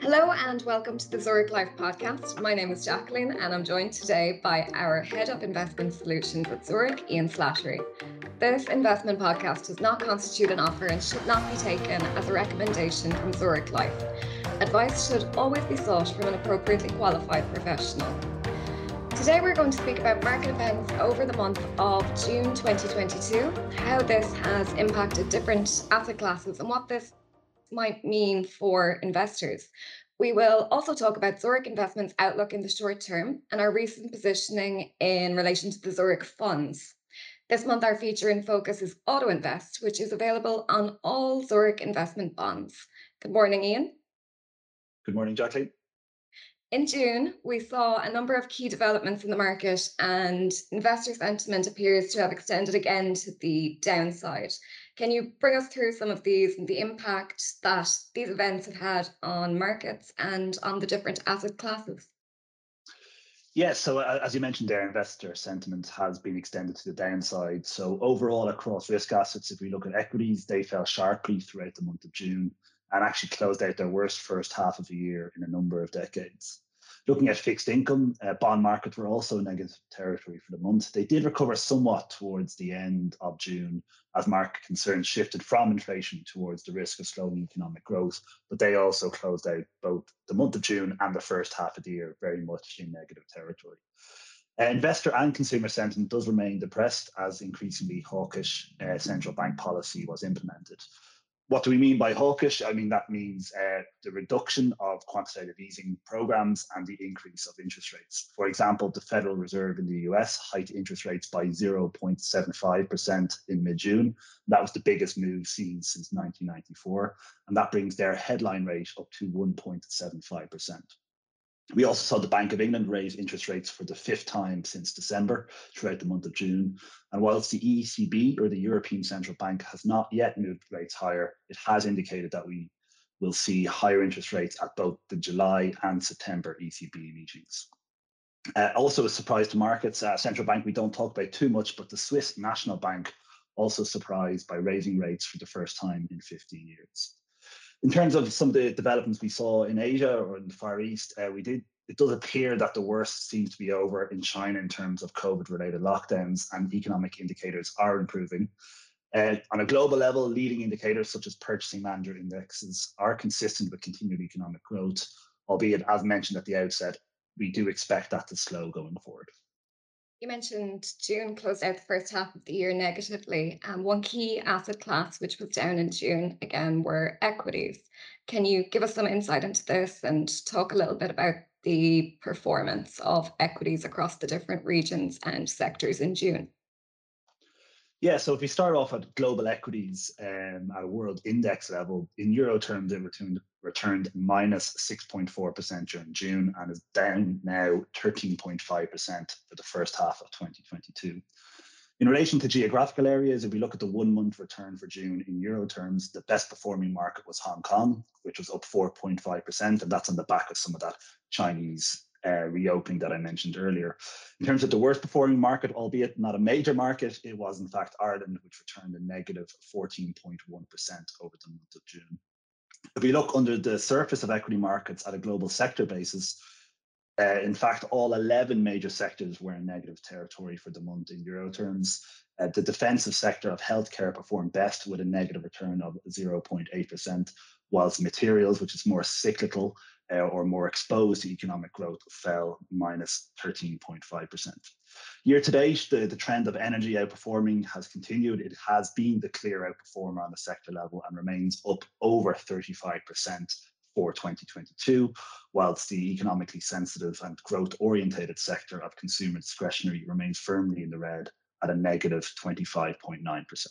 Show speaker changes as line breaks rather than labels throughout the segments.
Hello and welcome to the Zurich Life podcast. My name is Jacqueline and I'm joined today by our Head of Investment Solutions at Zurich, Ian Slattery. This investment podcast does not constitute an offer and should not be taken as a recommendation from Zurich Life. Advice should always be sought from an appropriately qualified professional. Today we're going to speak about market events over the month of June 2022, how this has impacted different asset classes and what this might mean for investors. We will also talk about Zurich Investments' outlook in the short term and our recent positioning in relation to the Zurich funds. This month, our feature in focus is Auto Invest, which is available on all Zurich investment bonds. Good morning, Ian.
Good morning, Jacqueline.
In June, we saw a number of key developments in the market, and investor sentiment appears to have extended again to the downside. Can you bring us through some of these and the impact that these events have had on markets and on the different asset classes?
Yes, so uh, as you mentioned there, investor sentiment has been extended to the downside. So overall, across risk assets, if we look at equities, they fell sharply throughout the month of June and actually closed out their worst first half of the year in a number of decades. Looking at fixed income, uh, bond markets were also negative territory for the month. They did recover somewhat towards the end of June as market concerns shifted from inflation towards the risk of slowing economic growth, but they also closed out both the month of June and the first half of the year very much in negative territory. Uh, investor and consumer sentiment does remain depressed as increasingly hawkish uh, central bank policy was implemented what do we mean by hawkish? I mean, that means uh, the reduction of quantitative easing programs and the increase of interest rates. For example, the Federal Reserve in the US hiked interest rates by 0.75% in mid June. That was the biggest move seen since 1994. And that brings their headline rate up to 1.75%. We also saw the Bank of England raise interest rates for the fifth time since December throughout the month of June. And whilst the ECB or the European Central Bank has not yet moved rates higher, it has indicated that we will see higher interest rates at both the July and September ECB meetings. Uh, also, a surprise to markets, uh, central bank we don't talk about too much, but the Swiss National Bank also surprised by raising rates for the first time in 15 years in terms of some of the developments we saw in Asia or in the Far East, uh, we did. It does appear that the worst seems to be over in China in terms of COVID-related lockdowns, and economic indicators are improving. Uh, on a global level, leading indicators such as purchasing manager indexes are consistent with continued economic growth, albeit, as mentioned at the outset, we do expect that to slow going forward.
You mentioned June closed out the first half of the year negatively. and one key asset class which was down in June again were equities. Can you give us some insight into this and talk a little bit about the performance of equities across the different regions and sectors in June?
Yeah, so if we start off at global equities um, at a world index level, in euro terms, it returned, returned minus 6.4% during June and is down now 13.5% for the first half of 2022. In relation to geographical areas, if we look at the one month return for June in euro terms, the best performing market was Hong Kong, which was up 4.5%, and that's on the back of some of that Chinese uh, reopening that I mentioned earlier. In terms of the worst performing market, albeit not a major market, it was in fact Ireland, which returned a negative 14.1 over the month of June. If we look under the surface of equity markets at a global sector basis, uh, in fact, all 11 major sectors were in negative territory for the month in euro terms. Uh, the defensive sector of healthcare performed best with a negative return of 0.8%, whilst materials, which is more cyclical, uh, or more exposed to economic growth fell minus 13.5%. Year to date, the, the trend of energy outperforming has continued. It has been the clear outperformer on the sector level and remains up over 35% for 2022, whilst the economically sensitive and growth orientated sector of consumer discretionary remains firmly in the red at a negative 25.9%.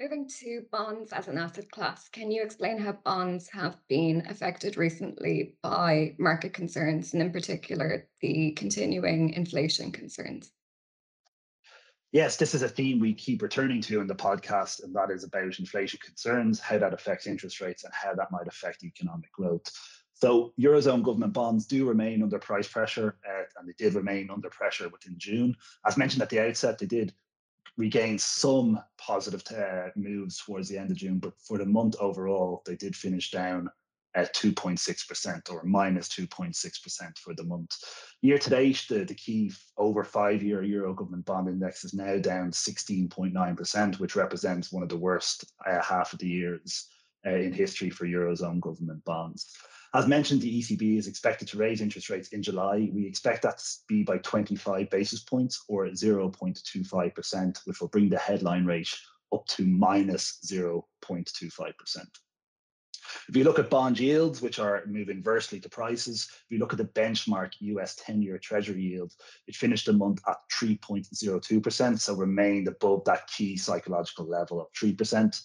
Moving to bonds as an asset class, can you explain how bonds have been affected recently by market concerns and, in particular, the continuing inflation concerns?
Yes, this is a theme we keep returning to in the podcast, and that is about inflation concerns, how that affects interest rates, and how that might affect economic growth. So, Eurozone government bonds do remain under price pressure, uh, and they did remain under pressure within June. As mentioned at the outset, they did regain some positive uh, moves towards the end of June, but for the month overall, they did finish down at 2.6% or minus 2.6% for the month. Year to date, the, the key over five year Euro government bond index is now down 16.9%, which represents one of the worst uh, half of the years uh, in history for Eurozone government bonds. As mentioned, the ECB is expected to raise interest rates in July. We expect that to be by 25 basis points or 0.25%, which will bring the headline rate up to minus 0.25%. If you look at bond yields, which are moving inversely to prices, if you look at the benchmark US 10 year Treasury yield, it finished the month at 3.02%, so remained above that key psychological level of 3%.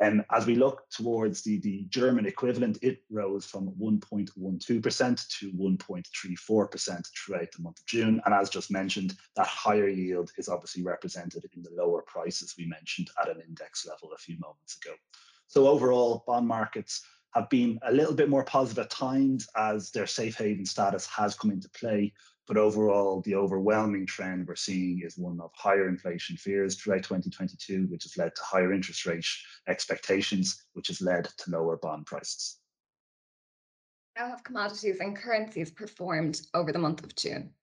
And as we look towards the, the German equivalent, it rose from 1.12% to 1.34% throughout the month of June. And as just mentioned, that higher yield is obviously represented in the lower prices we mentioned at an index level a few moments ago. So overall, bond markets have been a little bit more positive at times as their safe haven status has come into play. But overall, the overwhelming trend we're seeing is one of higher inflation fears throughout 2022, which has led to higher interest rate expectations, which has led to lower bond prices.
How have commodities and currencies performed over the month of June?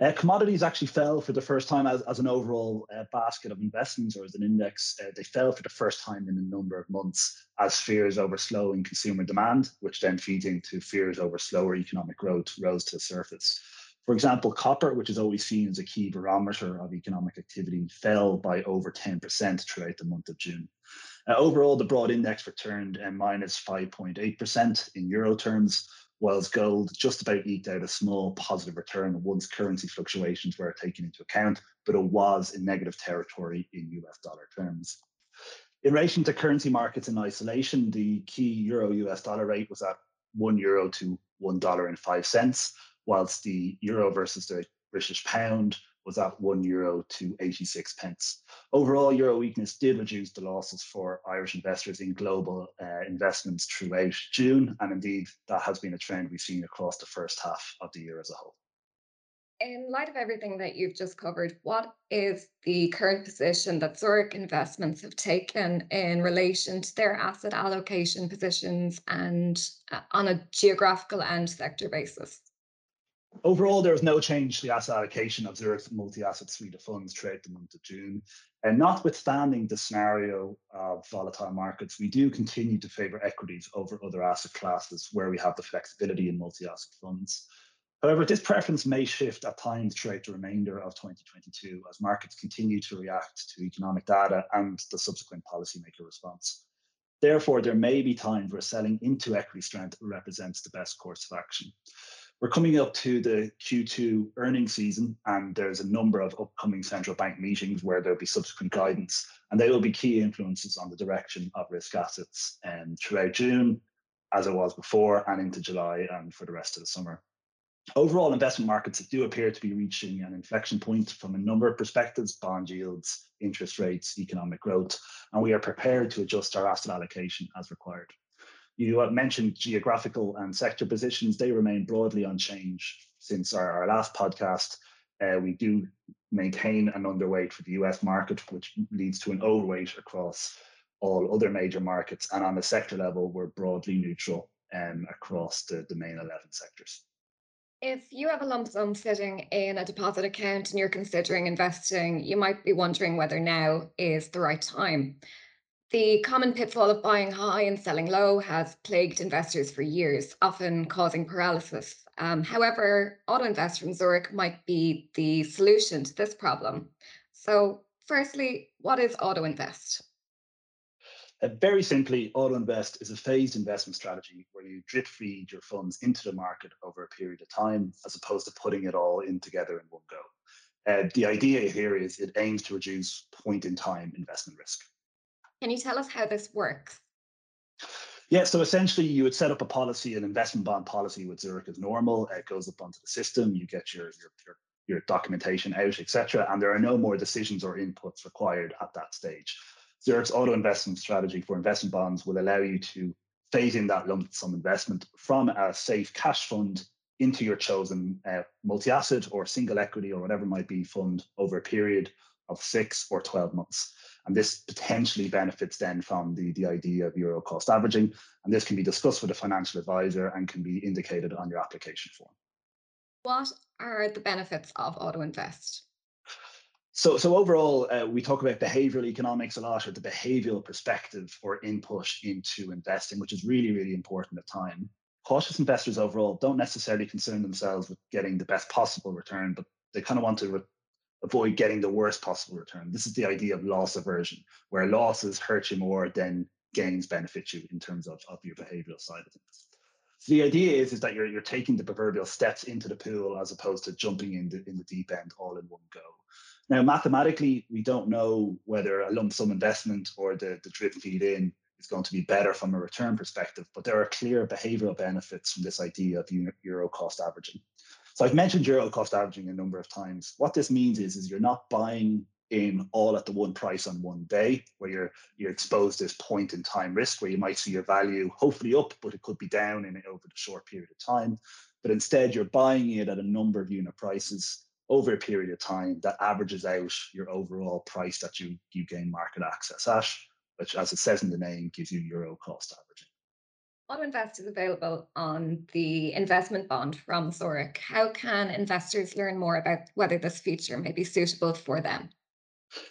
Uh, commodities actually fell for the first time as, as an overall uh, basket of investments or as an index. Uh, they fell for the first time in a number of months as fears over slowing consumer demand, which then feeds into fears over slower economic growth, rose to the surface. For example, copper, which is always seen as a key barometer of economic activity, fell by over 10% throughout the month of June. Uh, overall, the broad index returned uh, minus 5.8% in euro terms, whilst gold just about eked out a small positive return once currency fluctuations were taken into account, but it was in negative territory in US dollar terms. In relation to currency markets in isolation, the key euro US dollar rate was at one euro to one dollar and five cents, whilst the euro versus the British pound was at one euro to 86 pence. Overall, euro weakness did reduce the losses for Irish investors in global uh, investments throughout June, and indeed that has been a trend we've seen across the first half of the year as a whole.
In light of everything that you've just covered, what is the current position that Zurich investments have taken in relation to their asset allocation positions and uh, on a geographical and sector basis?
Overall, there was no change to the asset allocation of Zurich's multi-asset suite of funds throughout the month of June. And notwithstanding the scenario of volatile markets, we do continue to favor equities over other asset classes where we have the flexibility in multi-asset funds. However, this preference may shift at times throughout the remainder of 2022 as markets continue to react to economic data and the subsequent policymaker response. Therefore, there may be times where selling into equity strength represents the best course of action. We're coming up to the Q2 earnings season, and there's a number of upcoming central bank meetings where there'll be subsequent guidance, and they will be key influences on the direction of risk assets um, throughout June, as it was before, and into July and for the rest of the summer. Overall, investment markets do appear to be reaching an inflection point from a number of perspectives bond yields, interest rates, economic growth, and we are prepared to adjust our asset allocation as required. You mentioned geographical and sector positions. They remain broadly unchanged since our, our last podcast. Uh, we do maintain an underweight for the US market, which leads to an overweight across all other major markets. And on the sector level, we're broadly neutral um, across the, the main 11 sectors.
If you have a lump sum sitting in a deposit account and you're considering investing, you might be wondering whether now is the right time. The common pitfall of buying high and selling low has plagued investors for years, often causing paralysis. Um, however, Auto Invest from Zurich might be the solution to this problem. So, firstly, what is Auto Invest?
Uh, very simply, Auto Invest is a phased investment strategy where you drip feed your funds into the market over a period of time, as opposed to putting it all in together in one go. Uh, the idea here is it aims to reduce point in time investment risk.
Can you tell us how this works?
Yeah, so essentially you would set up a policy, an investment bond policy with Zurich as normal. It goes up onto the system, you get your, your, your, your documentation out, etc. And there are no more decisions or inputs required at that stage. Zurich's auto investment strategy for investment bonds will allow you to phase in that lump sum investment from a safe cash fund into your chosen uh, multi-asset or single equity or whatever might be fund over a period of six or 12 months. And this potentially benefits then from the, the idea of euro cost averaging. And this can be discussed with a financial advisor and can be indicated on your application form.
What are the benefits of Auto Invest?
So, so overall, uh, we talk about behavioral economics a lot, or the behavioral perspective or input into investing, which is really, really important at time. Cautious investors overall don't necessarily concern themselves with getting the best possible return, but they kind of want to re- avoid getting the worst possible return. This is the idea of loss aversion, where losses hurt you more than gains benefit you in terms of, of your behavioral side of things. So the idea is, is that you're, you're taking the proverbial steps into the pool as opposed to jumping in the, in the deep end all in one go. Now, mathematically, we don't know whether a lump sum investment or the, the drip feed in is going to be better from a return perspective, but there are clear behavioral benefits from this idea of euro cost averaging. So I've mentioned euro cost averaging a number of times. What this means is, is you're not buying in all at the one price on one day, where you're you're exposed to this point in time risk where you might see your value hopefully up, but it could be down in over the short period of time. But instead, you're buying it at a number of unit prices over a period of time that averages out your overall price that you you gain market access at, which, as it says in the name, gives you euro cost averaging.
Auto Invest is available on the investment bond from Zurich. How can investors learn more about whether this feature may be suitable for them?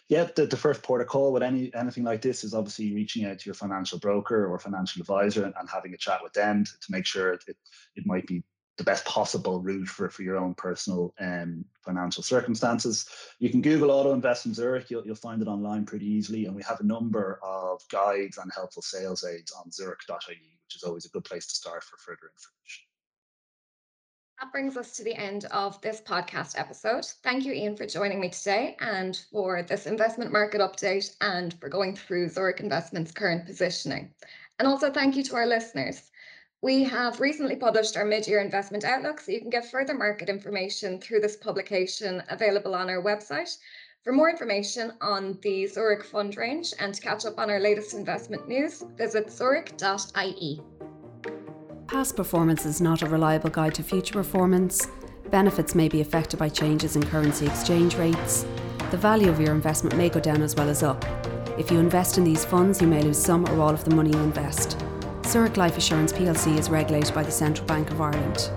Yeah, the, the first port of call with any anything like this is obviously reaching out to your financial broker or financial advisor and, and having a chat with them to, to make sure it, it might be the best possible route for, for your own personal um, financial circumstances. You can Google Auto Invest in Zurich, you'll, you'll find it online pretty easily. And we have a number of guides and helpful sales aids on zurich.ie, which is always a good place to start for further information.
That brings us to the end of this podcast episode. Thank you, Ian, for joining me today and for this investment market update and for going through Zurich Investments' current positioning. And also, thank you to our listeners. We have recently published our mid-year investment outlook, so you can get further market information through this publication available on our website. For more information on the Zurich fund range and to catch up on our latest investment news, visit zurich.ie.
Past performance is not a reliable guide to future performance. Benefits may be affected by changes in currency exchange rates. The value of your investment may go down as well as up. If you invest in these funds, you may lose some or all of the money you invest. Zurich Life Assurance plc is regulated by the Central Bank of Ireland.